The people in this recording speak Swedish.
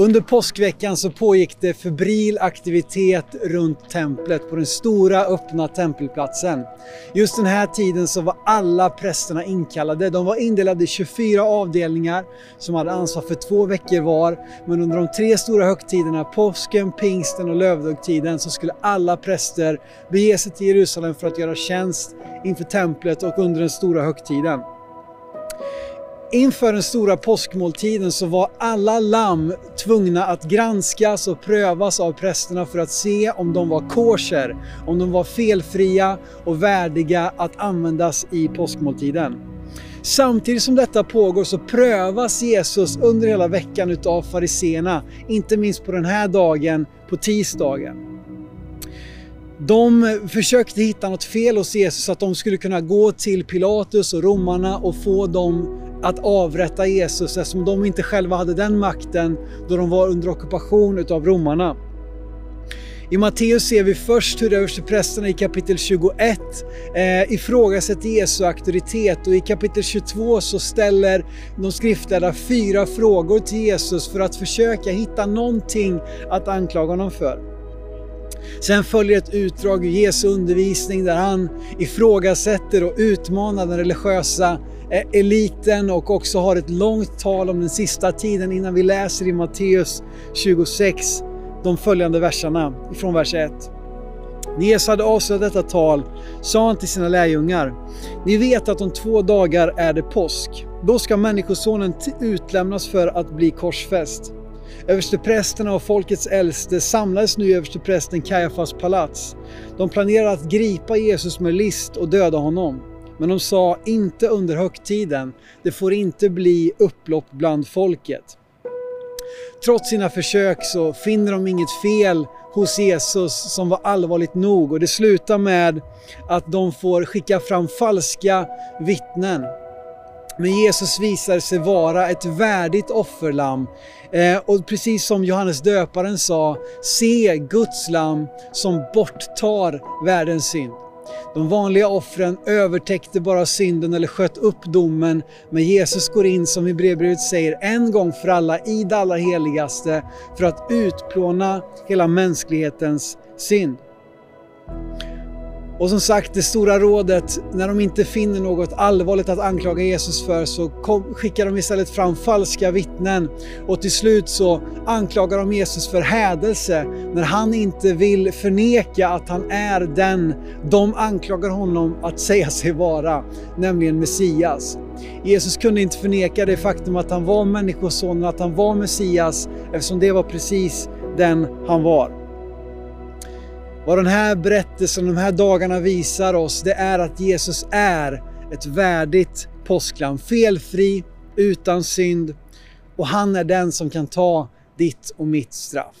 Under påskveckan så pågick det febril aktivitet runt templet på den stora öppna tempelplatsen. Just den här tiden så var alla prästerna inkallade. De var indelade i 24 avdelningar som hade ansvar för två veckor var. Men under de tre stora högtiderna, påsken, pingsten och lövdagtiden, så skulle alla präster bege sig till Jerusalem för att göra tjänst inför templet och under den stora högtiden. Inför den stora påskmåltiden så var alla lamm tvungna att granskas och prövas av prästerna för att se om de var kosher, om de var felfria och värdiga att användas i påskmåltiden. Samtidigt som detta pågår så prövas Jesus under hela veckan utav fariseerna, inte minst på den här dagen, på tisdagen. De försökte hitta något fel hos Jesus så att de skulle kunna gå till Pilatus och romarna och få dem att avrätta Jesus eftersom de inte själva hade den makten då de var under ockupation utav romarna. I Matteus ser vi först hur översteprästerna i kapitel 21 eh, ifrågasätter Jesu auktoritet och i kapitel 22 så ställer de skriftlärda fyra frågor till Jesus för att försöka hitta någonting att anklaga honom för. Sen följer ett utdrag ur Jesu undervisning där han ifrågasätter och utmanar den religiösa eh, eliten och också har ett långt tal om den sista tiden innan vi läser i Matteus 26 de följande verserna från vers 1. När Jesus hade avslutat detta tal sa han till sina lärjungar Ni vet att om två dagar är det påsk. Då ska Människosonen utlämnas för att bli korsfäst. Översteprästerna och folkets äldste samlades nu i översteprästen Kajafas palats. De planerade att gripa Jesus med list och döda honom. Men de sa inte under högtiden. Det får inte bli upplopp bland folket. Trots sina försök så finner de inget fel hos Jesus som var allvarligt nog och det slutar med att de får skicka fram falska vittnen. Men Jesus visar sig vara ett värdigt offerlamm eh, och precis som Johannes döparen sa, se Guds lamm som borttar världens synd. De vanliga offren övertäckte bara synden eller sköt upp domen, men Jesus går in som i brevbrevet säger en gång för alla i det allra heligaste för att utplåna hela mänsklighetens synd. Och som sagt, det stora rådet, när de inte finner något allvarligt att anklaga Jesus för så kom, skickar de istället fram falska vittnen. Och till slut så anklagar de Jesus för hädelse när han inte vill förneka att han är den de anklagar honom att säga sig vara, nämligen Messias. Jesus kunde inte förneka det faktum att han var människosonen, att han var Messias, eftersom det var precis den han var. Vad den här berättelsen, de här dagarna visar oss, det är att Jesus är ett värdigt påsklam. Felfri, utan synd och han är den som kan ta ditt och mitt straff.